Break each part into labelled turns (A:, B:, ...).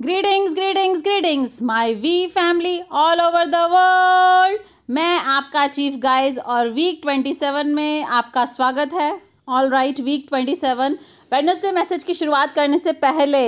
A: Greetings greetings greetings my we family all over the world मैं आपका chief guys और week 27 में आपका स्वागत है। All right week 27 Wednesday message की शुरुआत करने से पहले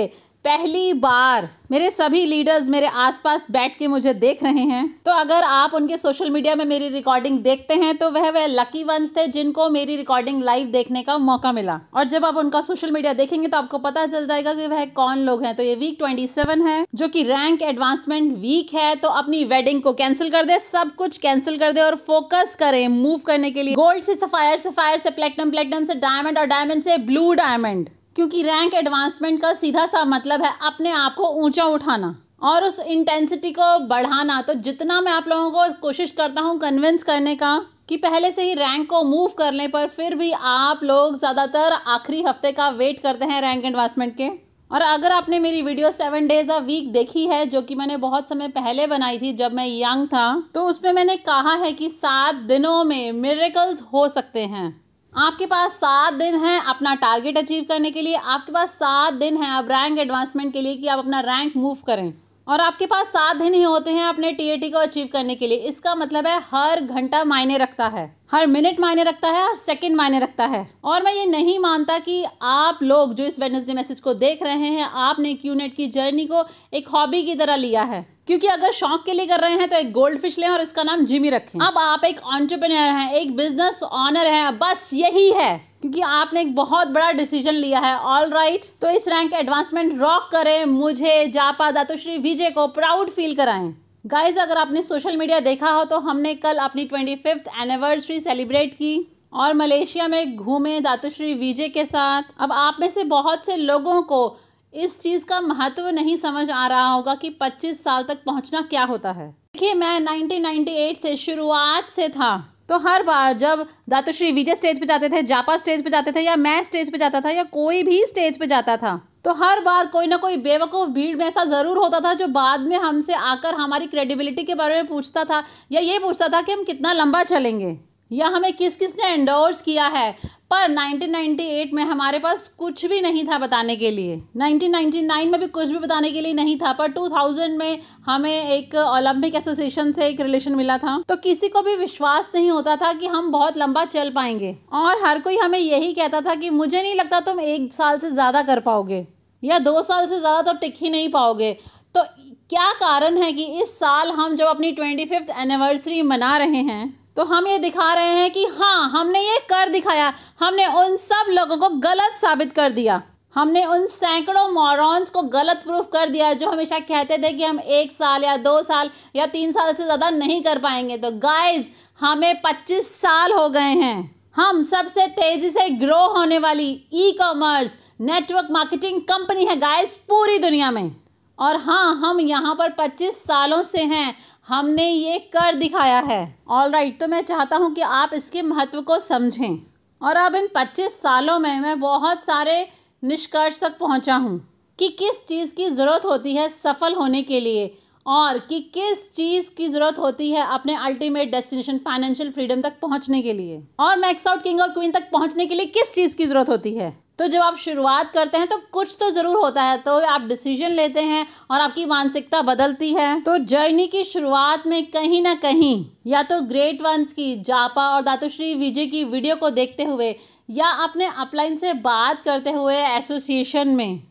A: पहली बार मेरे सभी लीडर्स मेरे आसपास बैठ के मुझे देख रहे हैं। तो अगर आप उनके सोशल मीडिया में मेरी रिकॉर्डिंग देखते हैं तो वह वह लकी वंस थे जिनको मेरी रिकॉर्डिंग लाइव देखने का मौका मिला। और जब आप उनका सोशल मीडिया देखेंगे तो आपको पता चल जाएगा कि वह कौन लोग हैं। तो ये वीक ट्वेंटी है, जो कि रैंक एडवांसमेंट वीक है। तो अपनी वेडिंग को कैंसिल कर दे, सब कुछ कैंसिल कर दे और फोकस करें मूव करने के लिए। गोल्ड से सफायर सफायर से प्लेटिनम प्लेटिनम से डायमंड और डायमंड से ब्लू डायमंड क्योंकि रैंक एडवांसमेंट का सीधा सा मतलब है अपने आप को ऊँचा उठाना और उस इंटेंसिटी को बढ़ाना। तो जितना मैं आप लोगों को कोशिश करता हूँ कन्विंस करने का कि पहले से ही रैंक को मूव करने पर फिर भी आप लोग ज़्यादातर आखिरी हफ़्ते का वेट करते हैं रैंक एडवांसमेंट के। और अगर आपने मेरी video seven days a week देखी है, जो कि मैंने बहुत समय पहले बनाई थी जब मैं यंग था तो उसमें मैंने कहा है कि सात दिनों में मेरेकल्स हो सकते हैं। आपके पास सात दिन हैं अपना टारगेट अचीव करने के लिए। आपके पास सात दिन हैं अब रैंक एडवांसमेंट के लिए कि आप अपना रैंक मूव करें। और आपके पास सात दिन ही होते हैं अपने टीएटी को अचीव करने के लिए। इसका मतलब है हर घंटा मायने रखता है। हर मिनट मायने रखता है हर सेकंड मायने रखता है। और मैं ये नहीं मानता कि आप लोग जो इस वेडनेसडे मैसेज को देख रहे हैं आपने क्यूनेट की जर्नी को एक हॉबी की तरह लिया है। क्योंकि अगर शौक के लिए कर रहे हैं तो एक गोल्ड फ़िश लें और इसका नाम जिमी रखें। अब आप एक ऑन्टरप्रेन्योर हैं एक बिज़नेस ऑनर हैं बस यही है। क्योंकि आपने एक बहुत बड़ा डिसीज़न लिया है ऑल राइट right, तो इस रैंक एडवांसमेंट रॉक करें मुझे जापा दातुश्री विजय को प्राउड फील कराएँ। गाइज़ अगर आपने सोशल मीडिया देखा हो तो हमने कल अपनी ट्वेंटी फिफ्थ एनिवर्सरी सेलिब्रेट की और मलेशिया में घूमे दातुश्री विजय के साथ। अब आप में से बहुत से लोगों को इस चीज़ का महत्व नहीं समझ आ रहा होगा कि 25 साल तक पहुँचना क्या होता है। देखिए, मैं 1998 से शुरुआत से था। तो हर बार जब दातुश्री विजय स्टेज पे जाते थे, जापा स्टेज पे जाते थे, या मैं स्टेज पे जाता था, या कोई भी स्टेज पे जाता था तो हर बार कोई ना कोई बेवकूफ़ भीड़ में ऐसा ज़रूर होता था जो बाद में हमसे आकर हमारी क्रेडिबिलिटी के बारे में पूछता था, या ये पूछता था कि हम कितना लंबा चलेंगे। या हमें किस किस ने एंडोर्स किया है? पर 1998 में हमारे पास कुछ भी नहीं था बताने के लिए। 1999 में भी कुछ भी बताने के लिए नहीं था, पर 2000 में हमें एक ओलंपिक एसोसिएशन से एक रिलेशन मिला था। तो किसी को भी विश्वास नहीं होता था कि हम बहुत लंबा चल पाएँगे। और हर कोई हमें यही कहता था कि मुझे नहीं लगता तुम एक साल से ज़्यादा कर पाओगे, या दो साल से ज़्यादा तो टिक ही नहीं पाओगे। तो क्या कारण है कि इस साल हम जब अपनी ट्वेंटी फिफ्थ एनिवर्सरी मना रहे हैं तो हम ये दिखा रहे हैं कि हाँ हमने ये कर दिखाया। हमने उन सब लोगों को गलत साबित कर दिया। हमने उन सैकड़ों मॉरॉन्स को गलत प्रूफ कर दिया जो हमेशा कहते थे कि हम एक साल या दो साल या तीन साल से ज़्यादा नहीं कर पाएँगे। तो गाइस हमें पच्चीस साल हो गए हैं। हम सबसे तेज़ी से ग्रो होने वाली e commerce network marketing company है गाइस पूरी दुनिया में। और हाँ हम यहाँ पर 25 सालों से हैं। हमने ये कर दिखाया है। ऑल राइट right, तो मैं चाहता हूँ कि आप इसके महत्व को समझें। और अब इन 25 सालों में मैं बहुत सारे निष्कर्ष तक पहुँचा हूँ कि किस चीज़ की ज़रूरत होती है सफल होने के लिए और कि किस चीज़ की ज़रूरत होती है अपने अल्टीमेट डेस्टिनेशन फाइनेंशियल फ्रीडम तक पहुँचने के लिए। और मैक्स आउट किंग और क्वीन तक पहुँचने के लिए किस चीज़ की ज़रूरत होती है? तो जब आप शुरुआत करते हैं तो कुछ तो ज़रूर होता है। तो आप डिसीज़न लेते हैं और आपकी मानसिकता बदलती है। तो जर्नी की शुरुआत में कहीं ना कहीं, या तो ग्रेट वंस की, जापा और दातुश्री विजय की वीडियो को देखते हुए, या अपने अपलाइन से बात करते हुए एसोसिएशन में,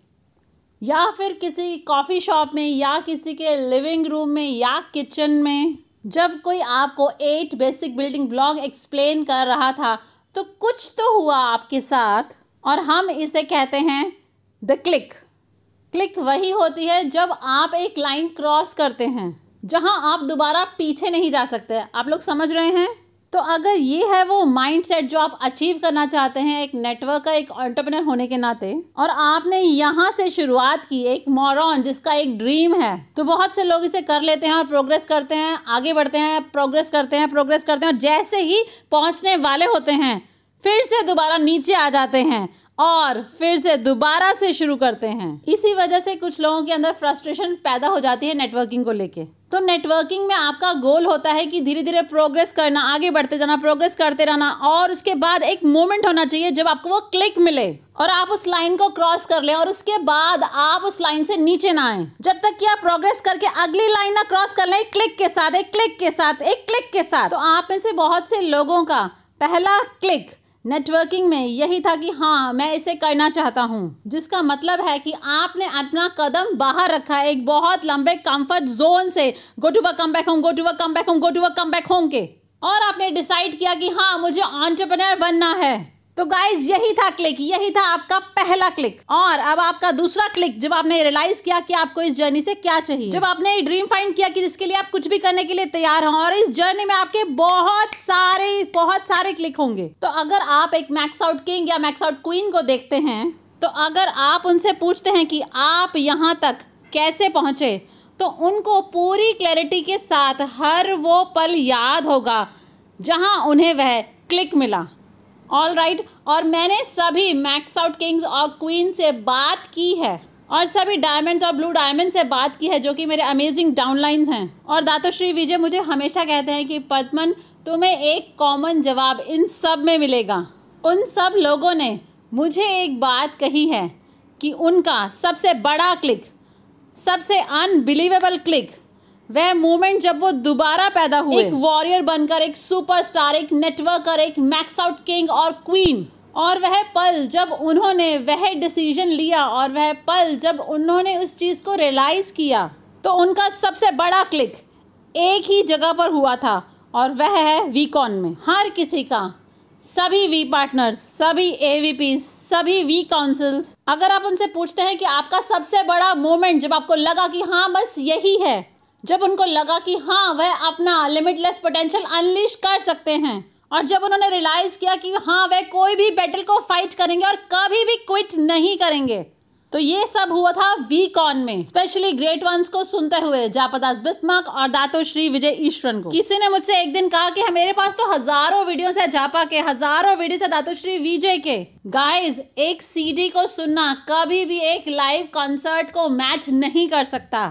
A: या फिर किसी कॉफ़ी शॉप में, या किसी के लिविंग रूम में, या किचन में। जब कोई आपको at basic building block explain कर रहा था तो कुछ तो हुआ आपके साथ। और हम इसे कहते हैं द क्लिक क्लिक वही होती है जब आप एक लाइन क्रॉस करते हैं, जहाँ आप दोबारा पीछे नहीं जा सकते। आप लोग समझ रहे हैं? तो अगर ये है वो माइंडसेट जो आप अचीव करना चाहते हैं, एक नेटवर्क का, एक ऑन्टरप्रनर होने के नाते, और आपने यहाँ से शुरुआत की एक मॉरॉन जिसका एक ड्रीम है तो बहुत से लोग इसे कर लेते हैं और प्रोग्रेस करते हैं, आगे बढ़ते हैं प्रोग्रेस करते हैं प्रोग्रेस करते हैं, और जैसे ही पहुँचने वाले होते हैं, फिर से दोबारा नीचे आ जाते हैं। और फिर से दोबारा से शुरू करते हैं। इसी वजह से कुछ लोगों के अंदर फ्रस्ट्रेशन पैदा हो जाती है नेटवर्किंग को लेके। तो नेटवर्किंग में आपका गोल होता है कि धीरे धीरे प्रोग्रेस करना, आगे बढ़ते जाना प्रोग्रेस करते रहना और उसके बाद एक मोमेंट होना चाहिए जब आपको वो क्लिक मिले और आप उस लाइन को क्रॉस कर लें और उसके बाद आप उस लाइन से नीचे ना आए। जब तक कि आप प्रोग्रेस करके अगली लाइन ना क्रॉस कर लें क्लिक के साथ, एक क्लिक के साथ, एक क्लिक के साथ तो आप में से बहुत से लोगों का पहला क्लिक नेटवर्किंग में यही था कि हाँ मैं इसे करना चाहता हूँ, जिसका मतलब है कि आपने अपना कदम बाहर रखा है, एक बहुत लंबे कंफर्ट जोन से। Go to work come back home go to work come back home go to work come back home के। और आपने डिसाइड किया कि हाँ मुझे ऑन्टरप्रनर बनना है। तो गाइज़ यही था क्लिक यही था आपका पहला क्लिक और अब आपका दूसरा क्लिक जब आपने रियलाइज़ किया कि आपको इस जर्नी से क्या चाहिए. जब आपने ड्रीम फाइंड किया कि जिसके लिए आप कुछ भी करने के लिए तैयार हो, और इस जर्नी में आपके बहुत सारे बहुत सारे क्लिक होंगे. तो अगर आप एक मैक्स आउट किंग या मैक्स आउट क्वीन को देखते हैं तो अगर आप उनसे पूछते हैं कि आप यहाँ तक कैसे पहुँचे तो उनको पूरी क्लैरिटी के साथ हर वो पल याद होगा जहाँ उन्हें वह क्लिक मिला. ऑल राइट और मैंने सभी मैक्स आउट किंग्स और क्वीन से बात की है। और सभी डायमंड्स और ब्लू डायमंड से बात की है, जो कि मेरे अमेजिंग डाउनलाइंस हैं। और दातोश्री विजय मुझे हमेशा कहते हैं कि, पद्मन, तुम्हें एक कॉमन जवाब इन सब में मिलेगा। उन सब लोगों ने मुझे एक बात कही है कि उनका सबसे बड़ा क्लिक सबसे अनबिलीवेबल क्लिक वह मोमेंट जब वो दोबारा पैदा हुए। एक वॉरियर बनकर, एक सुपरस्टार एक नेटवर्कर एक मैक्स आउट किंग और क्वीन और वह पल जब उन्होंने वह डिसीज़न लिया और वह पल जब उन्होंने उस चीज़ को रियलाइज़ किया तो उनका सबसे बड़ा क्लिक एक ही जगह पर हुआ था और वह है वीकॉन में। हर किसी का, सभी वी पार्टनर्स सभी ए सभी वी काउंसिल्स अगर आप उनसे पूछते हैं कि आपका सबसे बड़ा मोमेंट जब आपको लगा कि हाँ बस यही है जब उनको लगा कि हाँ वह अपना लिमिटलेस पोटेंशियल अनलिश कर सकते हैं, और जब उन्होंने रियलाइज़ किया कि हाँ वह कोई भी बैटल को फाइट करेंगे और कभी भी क्विट नहीं करेंगे तो ये सब हुआ था वी कॉन में स्पेशली ग्रेट वंस को सुनते हुए, जापदास बिस्मक और दातो श्री विजय ईश्वरन को। किसी ने मुझसे एक दिन कहा कि मेरे पास तो हज़ारों वीडियो है जापा के, हज़ारों वीडियो है दातो श्री विजय के। गाइस एक सीडी को सुनना कभी भी एक लाइव कॉन्सर्ट को मैच नहीं कर सकता।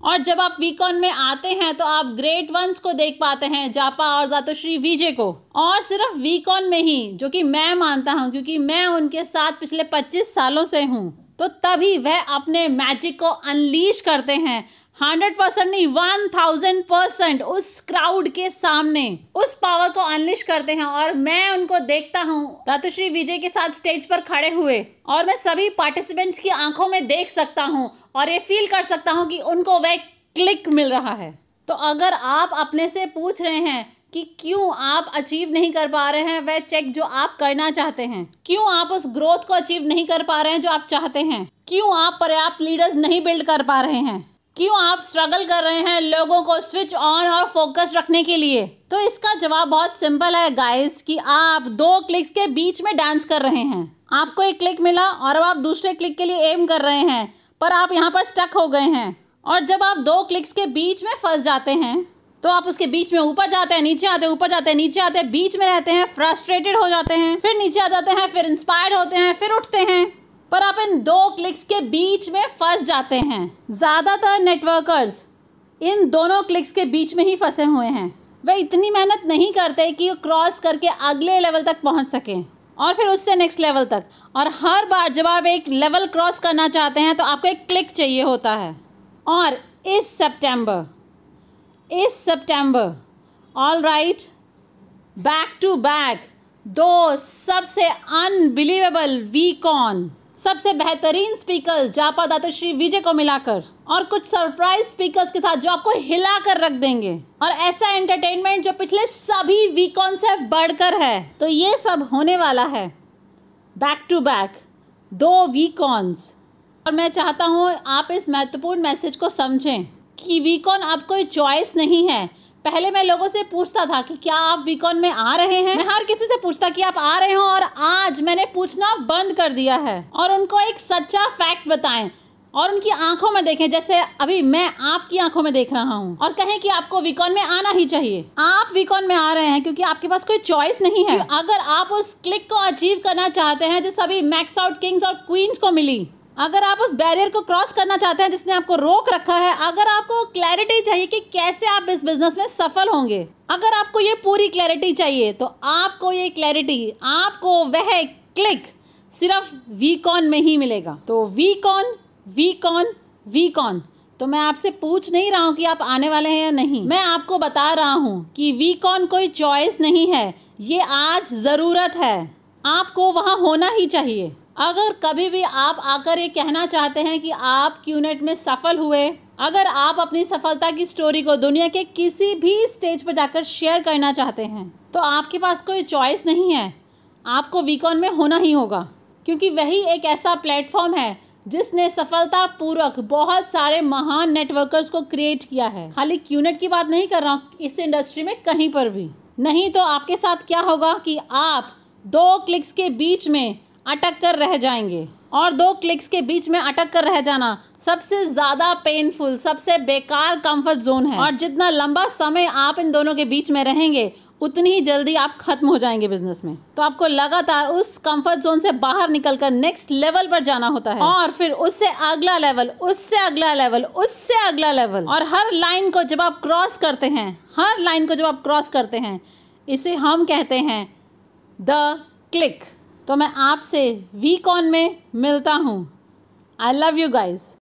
A: और जब आप वीकॉन में आते हैं तो आप ग्रेट वंस को देख पाते हैं, जापा और दातोश्री विजय को। और सिर्फ़ वीकॉन में ही, जो कि मैं मानता हूँ, क्योंकि मैं उनके साथ पिछले 25 सालों से हूँ तो तभी वह अपने मैजिक को अनलीश करते हैं। हंड्रेड परसेंट नहीं, वन थाउज़ेंड परसेंट उस क्राउड के सामने उस पावर को अनलिश करते हैं और मैं उनको देखता हूँ। दातुश्री विजय के साथ स्टेज पर खड़े हुए और मैं सभी पार्टिसिपेंट्स की आँखों में देख सकता हूँ और ये फील कर सकता हूँ कि उनको वह क्लिक मिल रहा है। तो अगर आप अपने से पूछ रहे हैं कि क्यों आप अचीव नहीं कर पा रहे हैं, वह चेक जो आप करना चाहते हैं। क्यों आप उस ग्रोथ को अचीव नहीं कर पा रहे हैं जो आप चाहते हैं? क्यों आप पर्याप्त लीडर्स नहीं बिल्ड कर पा रहे हैं? क्यों आप स्ट्रगल कर रहे हैं लोगों को स्विच ऑन और फोकस रखने के लिए? तो इसका जवाब बहुत सिंपल है गाइस कि आप दो क्लिक्स के बीच में डांस कर रहे हैं। आपको एक क्लिक मिला और अब आप दूसरे क्लिक के लिए एम कर रहे हैं, पर आप यहाँ पर स्टक हो गए हैं। और जब आप दो क्लिक्स के बीच में फंस जाते हैं तो आप उसके बीच में ऊपर जाते हैं, नीचे आते हैं, ऊपर जाते हैं, नीचे आते हैं, बीच में रहते हैं फ्रस्ट्रेटेड हो जाते हैं, फिर नीचे आ जाते हैं, फिर इंस्पायर्ड होते हैं, फिर उठते हैं। पर आप इन दो क्लिक्स के बीच में फंस जाते हैं। ज़्यादातर नेटवर्कर्स इन दोनों क्लिक्स के बीच में ही फंसे हुए हैं। वे इतनी मेहनत नहीं करते कि वो क्रॉस करके अगले लेवल तक पहुँच सकें और फिर उससे नेक्स्ट लेवल तक। और हर बार जब आप एक लेवल क्रॉस करना चाहते हैं तो आपको एक क्लिक चाहिए होता है। और इस सितंबर इस सितंबर all right back to back दो सबसे अनबिलीवेबल वीकॉन सबसे बेहतरीन स्पीकर्स जापा दातो श्री विजय को मिलाकर और कुछ सरप्राइज़ स्पीकर्स के साथ जो आपको हिला कर रख देंगे। और ऐसा एंटरटेनमेंट जो पिछले सभी वीकॉन से बढ़कर है तो ये सब होने वाला है। बैक टू बैक दो वीकॉन्स और मैं चाहता हूँ आप इस महत्वपूर्ण मैसेज को समझें कि वीकॉन अब कोई चॉइस नहीं है। पहले मैं लोगों से पूछता था कि क्या आप वीकॉन में आ रहे हैं? मैं हर किसी से पूछता कि आप आ रहे हो और आज मैंने पूछना बंद कर दिया है। और उनको एक सच्चा फैक्ट बताएँ और उनकी आँखों में देखें, जैसे अभी मैं आपकी आँखों में देख रहा हूँ। और कहें कि आपको वीकॉन में आना ही चाहिए। आप वीकॉन में आ रहे हैं क्योंकि आपके पास कोई चॉइस नहीं है। अगर आप उस क्लिक को अचीव करना चाहते हैं जो सभी मैक्स आउट किंग्स और क्वींस को मिली अगर आप उस बैरियर को क्रॉस करना चाहते हैं जिसने आपको रोक रखा है, अगर आपको क्लैरिटी चाहिए कि कैसे आप इस बिज़नेस में सफल होंगे, अगर आपको ये पूरी क्लैरिटी चाहिए तो आपको ये क्लैरिटी आपको वह क्लिक सिर्फ़ वीकॉन में ही मिलेगा। तो वीकॉन वीकॉन वीकॉन तो मैं आपसे पूछ नहीं रहा हूँ कि आप आने वाले हैं या नहीं। मैं आपको बता रहा हूँ कि वीकॉन कोई चॉइस नहीं है। ये आज ज़रूरत है। आपको वहाँ होना ही चाहिए। अगर कभी भी आप आकर ये कहना चाहते हैं कि आप क्यूनेट में सफल हुए, अगर आप अपनी सफलता की स्टोरी को दुनिया के किसी भी स्टेज पर जाकर शेयर करना चाहते हैं तो आपके पास कोई चॉइस नहीं है। आपको वीकॉन में होना ही होगा, क्योंकि वही एक ऐसा प्लेटफॉर्म है जिसने सफलता पूर्वक बहुत सारे महान नेटवर्कर्स को क्रिएट किया है। खाली क्यूनेट की बात नहीं कर रहा हूँ, इस इंडस्ट्री में कहीं पर भी। नहीं तो आपके साथ क्या होगा कि आप दो क्लिक्स के बीच में अटक कर रह जाएँगे। और दो क्लिक्स के बीच में अटक कर रह जाना सबसे ज़्यादा पेनफुल सबसे बेकार कंफर्ट जोन है। और जितना लंबा समय आप इन दोनों के बीच में रहेंगे, उतनी ही जल्दी आप खत्म हो जाएँगे बिज़नेस में। तो आपको लगातार उस कंफर्ट जोन से बाहर निकलकर नेक्स्ट लेवल पर जाना होता है। और फिर उससे अगला लेवल उससे अगला लेवल उससे अगला लेवल और हर लाइन को जब आप क्रॉस करते हैं, हर लाइन को जब आप क्रॉस करते हैं, इसे हम कहते हैं द क्लिक तो मैं आपसे वीक ऑन में मिलता हूँ। I love you guys